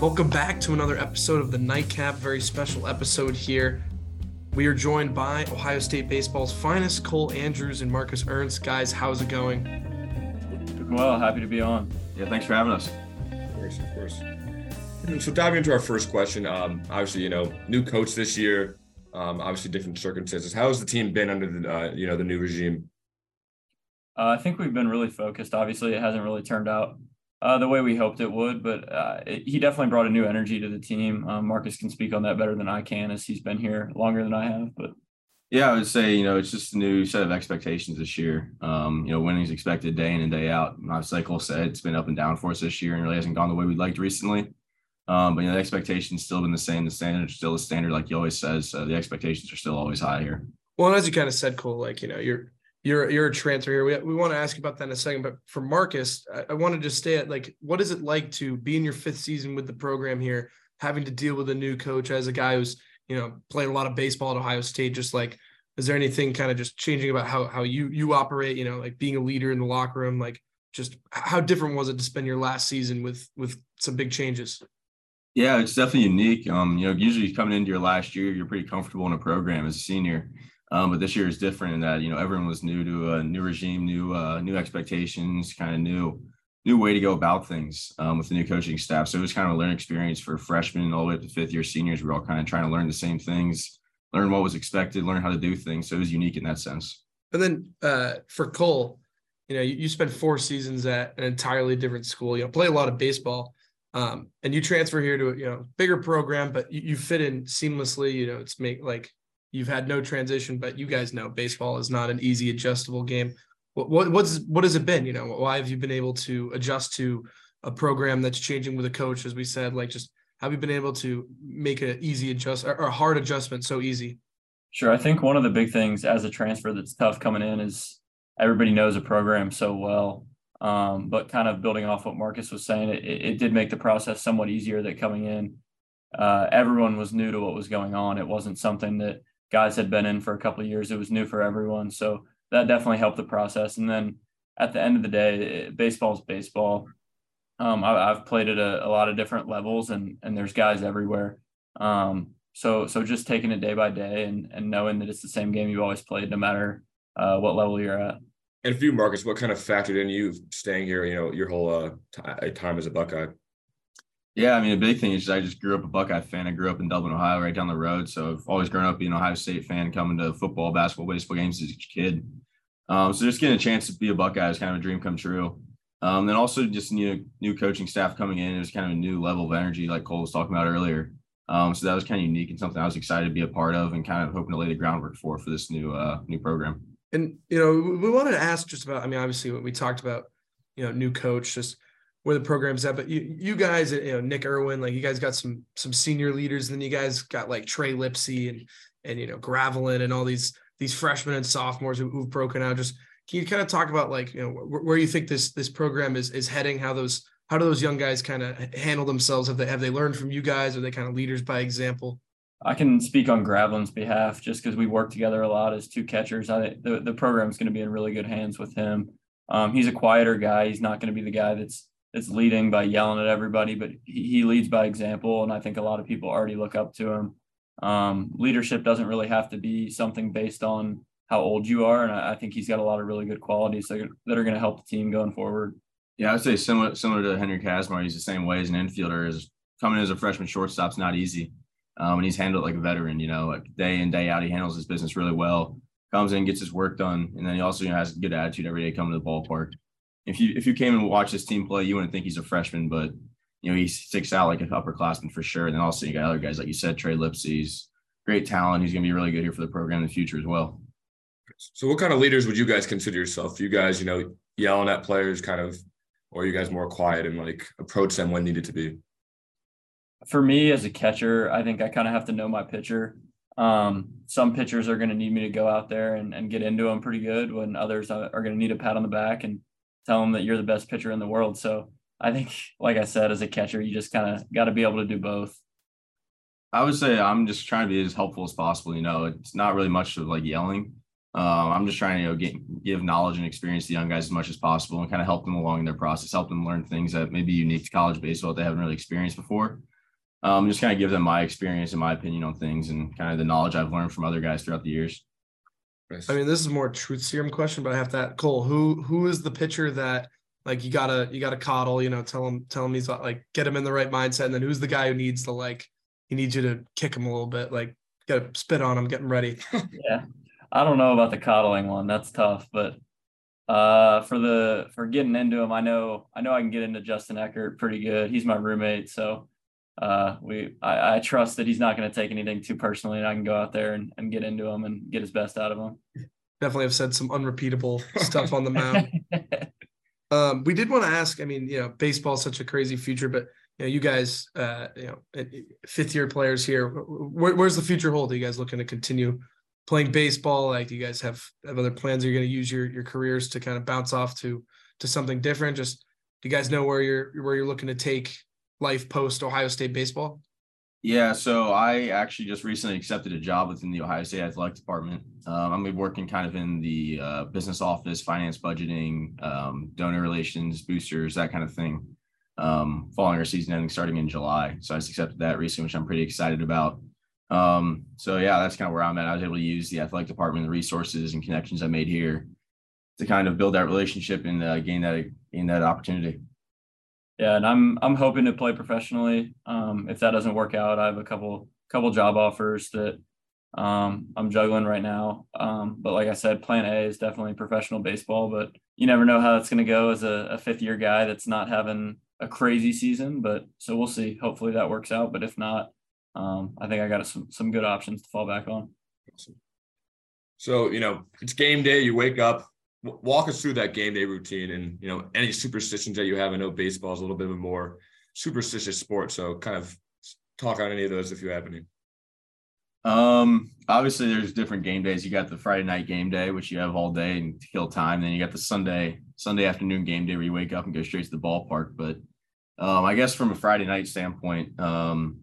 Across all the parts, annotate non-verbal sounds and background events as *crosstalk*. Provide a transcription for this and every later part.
Welcome back to another episode of the Nightcap. Very special episode here. We are joined by Ohio State baseball's finest, Cole Andrews and Marcus Ernst. Guys, how's it going? Well, happy to be on. Yeah, thanks for having us. Of course, of course. So diving into our first question, um, obviously, you know, new coach this year, um, obviously different circumstances. How has the team been under the, uh, you know, the new regime? Uh, I think we've been really focused. Obviously, it hasn't really turned out uh, the way we hoped it would, but uh, it, he definitely brought a new energy to the team. Um, Marcus can speak on that better than I can, as he's been here longer than I have. But yeah, I would say you know it's just a new set of expectations this year. Um, you know, winning's expected day in and day out. And obviously, like Cole said, it's been up and down for us this year, and really hasn't gone the way we'd liked recently. Um, but you know, the expectations still been the same. The standard still the standard, like he always says. So the expectations are still always high here. Well, as you kind of said, Cole, like you know, you're you're you're a transfer here. We, we want to ask you about that in a second. But for Marcus, I, I want to just stay at like, what is it like to be in your fifth season with the program here, having to deal with a new coach as a guy who's you know played a lot of baseball at Ohio State? Just like, is there anything kind of just changing about how how you you operate? You know, like being a leader in the locker room, like just how different was it to spend your last season with with some big changes? Yeah, it's definitely unique. Um, you know, usually coming into your last year, you're pretty comfortable in a program as a senior. Um, but this year is different in that you know everyone was new to a new regime, new uh, new expectations, kind of new new way to go about things um, with the new coaching staff. So it was kind of a learning experience for freshmen all the way up to fifth year seniors. We are all kind of trying to learn the same things, learn what was expected, learn how to do things. So it was unique in that sense. And then uh, for Cole, you know, you, you spent four seasons at an entirely different school. You know, play a lot of baseball. Um, and you transfer here to you know bigger program, but you, you fit in seamlessly. You know, it's make like you've had no transition, but you guys know baseball is not an easy adjustable game. What, what what's what has it been? You know, why have you been able to adjust to a program that's changing with a coach, as we said? Like, just have you been able to make an easy adjust or a hard adjustment so easy? Sure, I think one of the big things as a transfer that's tough coming in is everybody knows a program so well. Um, but kind of building off what Marcus was saying, it, it did make the process somewhat easier that coming in, uh, everyone was new to what was going on. It wasn't something that guys had been in for a couple of years. It was new for everyone. So that definitely helped the process. And then at the end of the day, baseball is baseball. Um, I, have played at a, a, lot of different levels and, and there's guys everywhere. Um, so, so just taking it day by day and, and knowing that it's the same game you've always played, no matter uh, what level you're at. And for you, Marcus, what kind of factored in you staying here, you know, your whole uh, t- time as a Buckeye? Yeah, I mean, a big thing is I just grew up a Buckeye fan. I grew up in Dublin, Ohio, right down the road. So I've always grown up being an Ohio State fan, coming to football, basketball, baseball games as a kid. Um, so just getting a chance to be a Buckeye is kind of a dream come true. Um, then also just new new coaching staff coming in. It was kind of a new level of energy, like Cole was talking about earlier. Um, so that was kind of unique and something I was excited to be a part of, and kind of hoping to lay the groundwork for for this new uh, new program. And you know, we wanted to ask just about. I mean, obviously, when we talked about you know new coach, just where the program's at. But you, you guys, you know, Nick Irwin, like you guys got some some senior leaders, and then you guys got like Trey Lipsey and and you know Gravelin and all these these freshmen and sophomores who, have broken out. Just can you kind of talk about like you know where, where you think this this program is is heading? How those how do those young guys kind of handle themselves? Have they have they learned from you guys? Are they kind of leaders by example? I can speak on Gravelin's behalf just because we work together a lot as two catchers. I the, the program's going to be in really good hands with him. Um, he's a quieter guy. He's not going to be the guy that's that's leading by yelling at everybody, but he, he leads by example. And I think a lot of people already look up to him. Um, leadership doesn't really have to be something based on how old you are. And I, I think he's got a lot of really good qualities that are, that are going to help the team going forward. Yeah, I'd say similar similar to Henry Kaczmar. He's the same way as an infielder. Is coming as a freshman shortstop's not easy, um, and he's handled like a veteran. You know, like day in day out, he handles his business really well. Comes in, gets his work done, and then he also you know, has a good attitude every day coming to the ballpark if you if you came and watched this team play, you wouldn't think he's a freshman, but you know he sticks out like an upperclassman for sure. And then also you got other guys like you said, Trey Lipsey's great talent. He's going to be really good here for the program in the future as well. So, what kind of leaders would you guys consider yourself? You guys, you know, yelling at players, kind of, or you guys more quiet and like approach them when needed to be? For me as a catcher, I think I kind of have to know my pitcher. Um, some pitchers are going to need me to go out there and, and get into them pretty good when others are going to need a pat on the back and tell them that you're the best pitcher in the world. So I think, like I said, as a catcher, you just kind of got to be able to do both. I would say I'm just trying to be as helpful as possible. You know, it's not really much of like yelling. Um, I'm just trying to you know, get, give knowledge and experience to young guys as much as possible and kind of help them along in their process, help them learn things that may be unique to college baseball that they haven't really experienced before. um, just kind of give them my experience and my opinion on things and kind of the knowledge I've learned from other guys throughout the years. I mean, this is more truth serum question, but I have to Cole. Who who is the pitcher that like you gotta you gotta coddle? You know, tell him tell him he's like get him in the right mindset, and then who's the guy who needs to like he needs you to kick him a little bit, like gotta spit on him, get him ready. *laughs* yeah, I don't know about the coddling one. That's tough, but uh, for the for getting into him, I know I know I can get into Justin Eckert pretty good. He's my roommate, so uh, we I, I, trust that he's not going to take anything too personally, and I can go out there and, and get into him and get his best out of him. Definitely have said some unrepeatable *laughs* stuff on the mound. *laughs* um, we did want to ask. I mean, you know, baseball's such a crazy future, but you know, you guys, uh, you know, fifth year players here. Where, where's the future hold? Are you guys looking to continue playing baseball? Like, do you guys have have other plans? Are you going to use your your careers to kind of bounce off to to something different? Just do you guys know where you're where you're looking to take life post Ohio State baseball? Yeah, so I actually just recently accepted a job within the Ohio State Athletic Department. Um, I'm working kind of in the uh, business office, finance, budgeting, um, donor relations, boosters, that kind of thing. Um, following our season ending starting in July, so I just accepted that recently, which I'm pretty excited about. Um, so yeah, that's kind of where I'm at. I was able to use the athletic department, the resources and connections I made here to kind of build that relationship and uh, gain that gain that opportunity yeah, and I'm I'm hoping to play professionally. Um, if that doesn't work out, I have a couple couple job offers that um, I'm juggling right now. Um, but like I said, Plan A is definitely professional baseball. But you never know how that's going to go as a, a fifth year guy that's not having a crazy season. But so we'll see. Hopefully that works out. But if not, um, I think I got some some good options to fall back on. So you know, it's game day. You wake up walk us through that game day routine and you know any superstitions that you have. I know baseball is a little bit of a more superstitious sport, so kind of talk on any of those if you have any. Um, obviously there's different game days. You got the Friday night game day, which you have all day and kill time. Then you got the Sunday Sunday afternoon game day where you wake up and go straight to the ballpark. But um, I guess from a Friday night standpoint, um,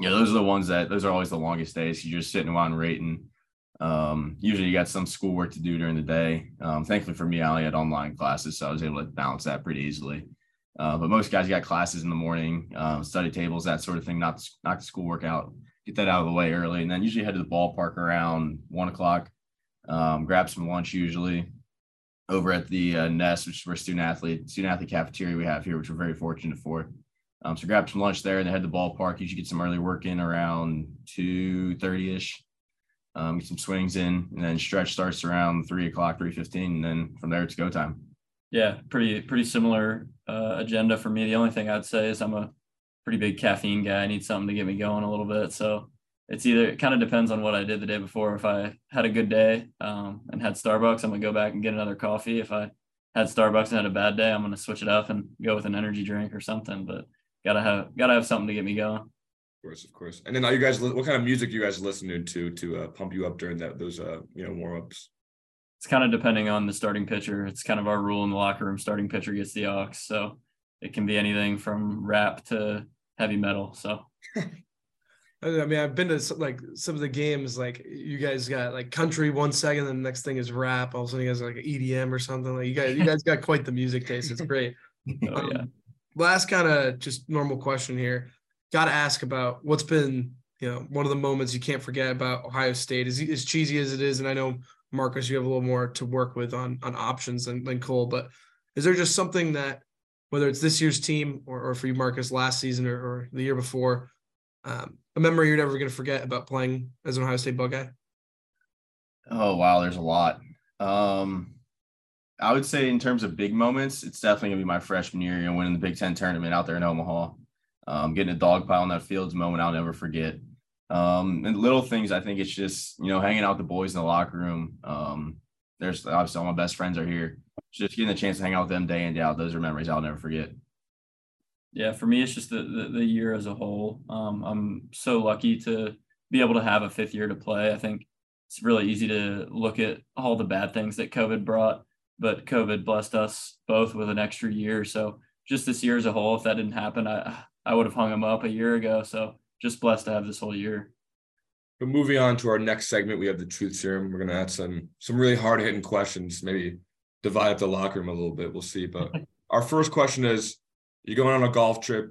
those are the ones that those are always the longest days. You're just sitting around waiting um, usually you got some schoolwork to do during the day. Um, thankfully for me, I only had online classes, so I was able to balance that pretty easily. Uh, but most guys got classes in the morning, uh, study tables, that sort of thing. Not knock the schoolwork out, get that out of the way early, and then usually head to the ballpark around one o'clock. Um, grab some lunch usually over at the uh, Nest, which is where student athlete student athlete cafeteria we have here, which we're very fortunate for. Um, so grab some lunch there and then head to the ballpark. Should get some early work in around two thirty ish um, get some swings in, and then stretch starts around three o'clock, three fifteen, and then from there it's go time. Yeah, pretty pretty similar uh, agenda for me. The only thing I'd say is I'm a pretty big caffeine guy. I need something to get me going a little bit. So it's either it kind of depends on what I did the day before. If I had a good day um, and had Starbucks, I'm gonna go back and get another coffee. If I had Starbucks and had a bad day, I'm gonna switch it up and go with an energy drink or something. But gotta have gotta have something to get me going course, of course. And then are you guys what kind of music you guys listening to to uh, pump you up during that those uh you know warm ups? It's kind of depending on the starting pitcher. It's kind of our rule in the locker room. Starting pitcher gets the aux, so it can be anything from rap to heavy metal. So. *laughs* I mean, I've been to like some of the games. Like you guys got like country one second, and the next thing is rap. All of a sudden, you guys like EDM or something. Like you guys, you guys got quite the music taste. It's great. *laughs* oh, um, yeah. last kind of just normal question here got to ask about what's been you know one of the moments you can't forget about Ohio State. As as cheesy as it is, and I know Marcus, you have a little more to work with on on options than, than Cole, but is there just something that whether it's this year's team or, or for you, Marcus, last season or, or the year before, um, a memory you're never going to forget about playing as an Ohio State Buckeye? Oh wow, there's a lot. Um, I would say in terms of big moments, it's definitely gonna be my freshman year, know, winning the Big Ten tournament out there in Omaha um, getting a dog pile in that field's moment I'll never forget. Um, and little things, I think it's just, you know, hanging out with the boys in the locker room. Um, there's obviously all my best friends are here. Just getting the chance to hang out with them day in, day out. Those are memories I'll never forget. Yeah, for me, it's just the, the, the year as a whole. Um, I'm so lucky to be able to have a fifth year to play. I think it's really easy to look at all the bad things that COVID brought, but COVID blessed us both with an extra year. So just this year as a whole, if that didn't happen, I I would have hung him up a year ago. So just blessed to have this whole year. But moving on to our next segment, we have the truth serum. We're gonna add some some really hard hitting questions, maybe divide up the locker room a little bit. We'll see. But *laughs* our first question is: You going on a golf trip,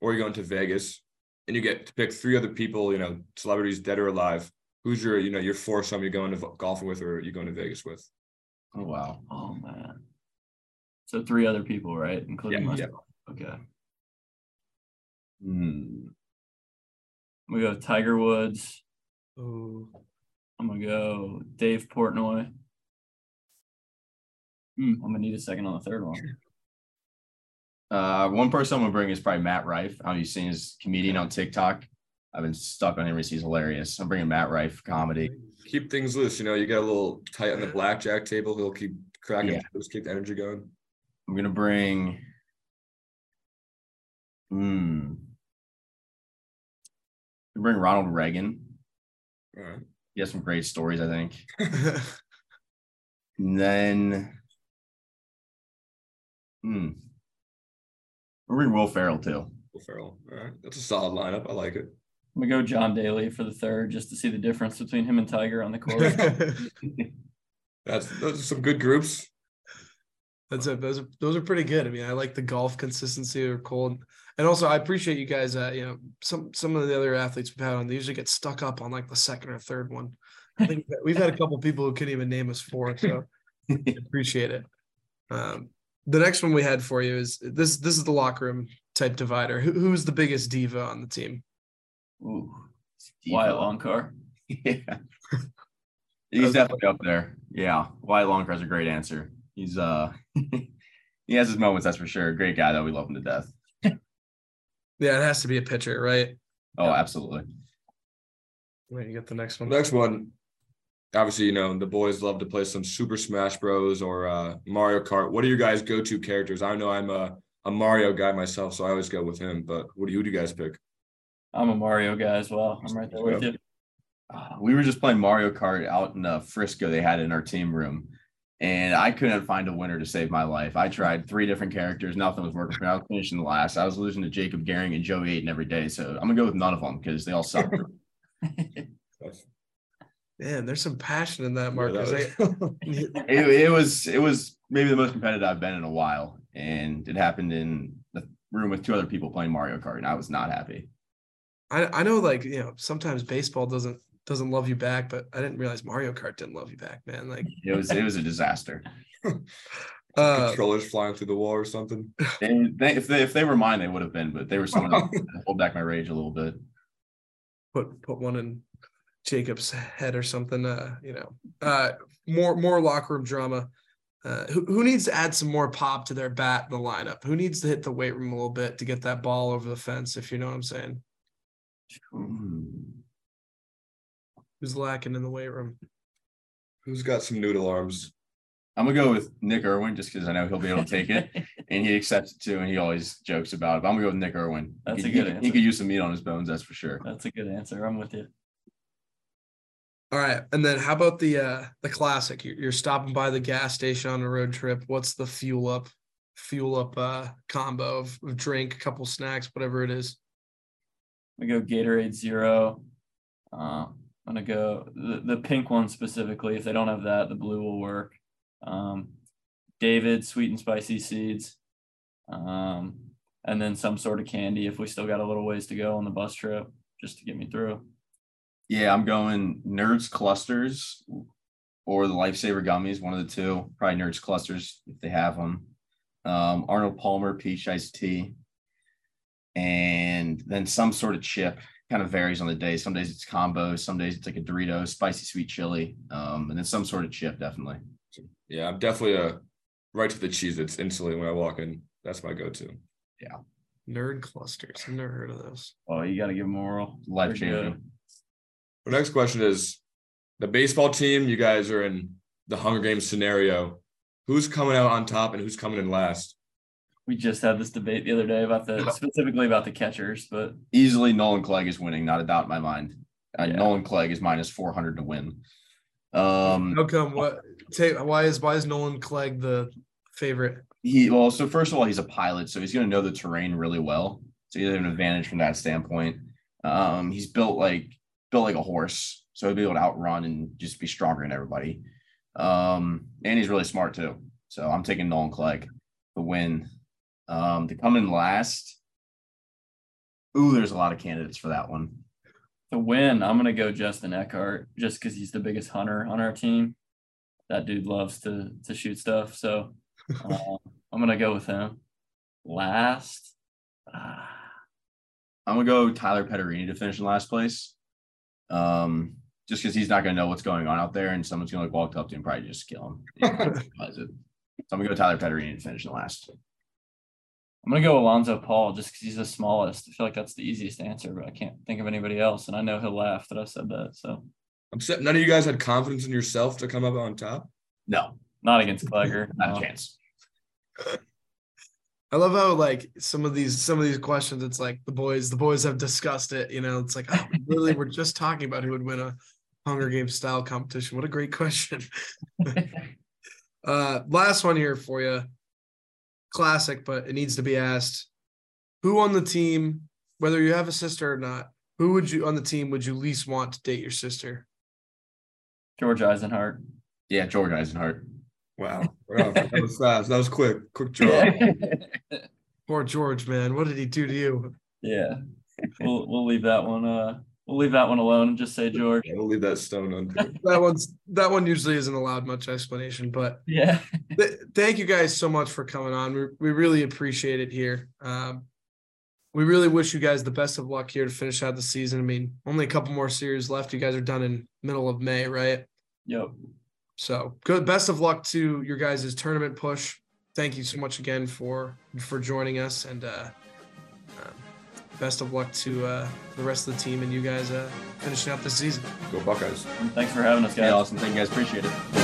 or are you going to Vegas? and you get to pick three other people, you know, celebrities dead or alive. Who's your, you know, your foursome you're going to golfing with or you going to Vegas with? Oh wow. Oh man. So three other people, right? Including Yeah, myself. Okay. Hmm. We go Tiger Woods. Oh, I'm gonna go Dave Portnoy. Hmm, I'm gonna need a second on the third one. *laughs* Uh, one person I'm gonna bring is probably Matt Rife. I've you seen his comedian on TikTok. I've been stuck on him. He's hilarious. I'm bringing Matt Rife comedy. Keep things loose. You know, you get a little tight on the blackjack table. He'll keep cracking Yeah. jokes, keep the energy going. I'm gonna bring. Hmm. I'm bring Ronald Reagan. All right. He has some great stories, I think. *laughs* And then, hmm. We're bringing Will Ferrell too. Will Ferrell. All right. That's a solid lineup. I like it. I'm gonna go John Daly for the third, just to see the difference between him and Tiger on the course. *laughs* That's those are some good groups. That's it. Those are those are pretty good. I mean, I like the golf consistency or cold, and also I appreciate you guys. Uh, you know, some some of the other athletes we've had on, they usually get stuck up on like the second or third one. I think we've had a couple people who couldn't even name us four, so *laughs* appreciate it. Um, the next one we had for you is this. This is the locker room type divider. Who, who's the biggest diva on the team? Ooh, Wyatt Loncar. *laughs* Yeah. *laughs* He's definitely up there. Yeah. Wyatt Loncar's a great answer. He's uh *laughs* he has his moments, that's for sure. Great guy though. We love him to death. Yeah, it has to be a pitcher, right? Oh, absolutely. Wait, you get the next one. Next one. Obviously, you know, the boys love to play some Super Smash Bros. or uh, Mario Kart. What are your guys' go-to characters? I know I'm a, a Mario guy myself, so I always go with him. But what do you, who do you guys pick? I'm a Mario guy as well. I'm right there with you. Uh, we were just playing Mario Kart out in uh, Frisco. They had in our team room, and I couldn't find a winner to save my life. I tried three different characters, nothing was working for me. I was finishing the last. I was losing to Jacob Gehring and Joe Aiton every day, so I'm gonna go with none of them because they all suck. *laughs* Man, there's some passion in that, Yeah, Marcus. that I- *laughs* it, it was it was maybe the most competitive I've been in a while, and it happened in the room with two other people playing Mario Kart, and I was not happy. I I know like you know sometimes baseball doesn't doesn't love you back, but I didn't realize Mario Kart didn't love you back, man. Like It was it was a disaster. *laughs* uh Controllers flying through the wall or something. *laughs* And they, if they if they were mine, they would have been, but they were someone else. to Hold *laughs* back my rage a little bit. put put one in Jacob's head or something. Uh, you know, uh more more locker room drama. Uh, who, who needs to add some more pop to their bat in the lineup? Who needs to hit the weight room a little bit to get that ball over the fence? If you know what I'm saying. Hmm. Who's lacking in the weight room? Who's got some noodle arms? I'm gonna go with Nick Irwin just because I know he'll be able to take it, *laughs* and he accepts it too, and he always jokes about it. But I'm gonna go with Nick Irwin. That's he, a good he- he could use some meat on his bones, that's for sure. That's a good answer. I'm with you. All right, and then how about the uh the classic? You're, you're stopping by the gas station on a road trip. What's the fuel up, fuel up uh combo of, of drink, a couple snacks, whatever it is? We go Gatorade Zero. Uh, I'm gonna go the, the pink one specifically. If they don't have that, the blue will work. Um, David sweet and spicy seeds, um, and then some sort of candy if we still got a little ways to go on the bus trip, just to get me through. Yeah, I'm going Nerds Clusters or the Lifesaver Gummies, one of the two. Probably Nerds Clusters if they have them. Um, Arnold Palmer Peach Iced Tea, and then some sort of chip. Kind of varies on the day. Some days it's combos, some days it's like a Dorito, spicy sweet chili, um, and then some sort of chip, definitely. Yeah, I'm definitely a right to the cheese. It's instantly when I walk in. That's my go-to. Yeah. Nerd clusters. I've never heard of those. Oh, you got to give them oral. Life They're changing. The next question is the baseball team. You guys are in the Hunger Games scenario. Who's coming out on top and who's coming in last? We just had this debate the other day about the specifically about the catchers, but Easily, Nolan Clegg is winning, not a doubt in my mind. Uh, Yeah. Nolan Clegg is minus 400 to win. Um, How come? What? Take why is why is Nolan Clegg the favorite? he well, so first of all, he's a pilot, so he's going to know the terrain really well. So he has an advantage from that standpoint. Um, he's built like built like a horse, so he'll be able to outrun and just be stronger than everybody. Um, and he's really smart too. So I'm taking Nolan Clegg to win. Um, to come in last, Ooh, there's a lot of candidates for that one. To win, I'm gonna go Justin Eckert just because he's the biggest hunter on our team. That dude loves to to shoot stuff, so uh, *laughs* I'm gonna go with him. Last, ah, I'm gonna go Tyler Pettorini to finish in last place. Um, just because he's not gonna know what's going on out there, and someone's gonna like walk up to him, and probably just kill him. He doesn't realize it. So I'm gonna go Tyler Pettorini to finish in last. I'm gonna go Alonzo Paul just because he's the smallest. I feel like that's the easiest answer, but I can't think of anybody else, and I know he'll laugh that I said that. So I'm set. None of you guys had confidence in yourself to come up on top. No, not against Clegger. *laughs* not no. a chance. *laughs* I love how like some of these some of these questions. It's like the boys the boys have discussed it. You know, it's like oh, really we're *laughs* just talking about who would win a Hunger Games style competition. What a great question. uh, last one here for you. Classic, but it needs to be asked. Who on the team, whether you have a sister or not, who would you on the team would you least want to date your sister? George Eisenhart. Yeah, George Eisenhart. Wow. wow. that was *laughs* fast. That was quick. Quick draw. Poor George, man. What did he do to you? yeah, we'll we'll leave that one. Uh, we'll leave that one alone and just say George. Yeah, we'll leave that stone unturned. *laughs* That one's that one usually isn't allowed much explanation, but Yeah. *laughs* th- thank you guys so much for coming on. We, we really appreciate it here. Um, we really wish you guys the best of luck here to finish out the season. I mean, only a couple more series left. You guys are done in middle of May, right? Yep. So good. Best of luck to your guys' tournament push. Thank you so much again for for joining us, and uh, best of luck to uh, the rest of the team and you guys uh, finishing out the season. Go Buckeyes. Thanks for having us, guys. Yeah, awesome. Thank you guys. Appreciate it.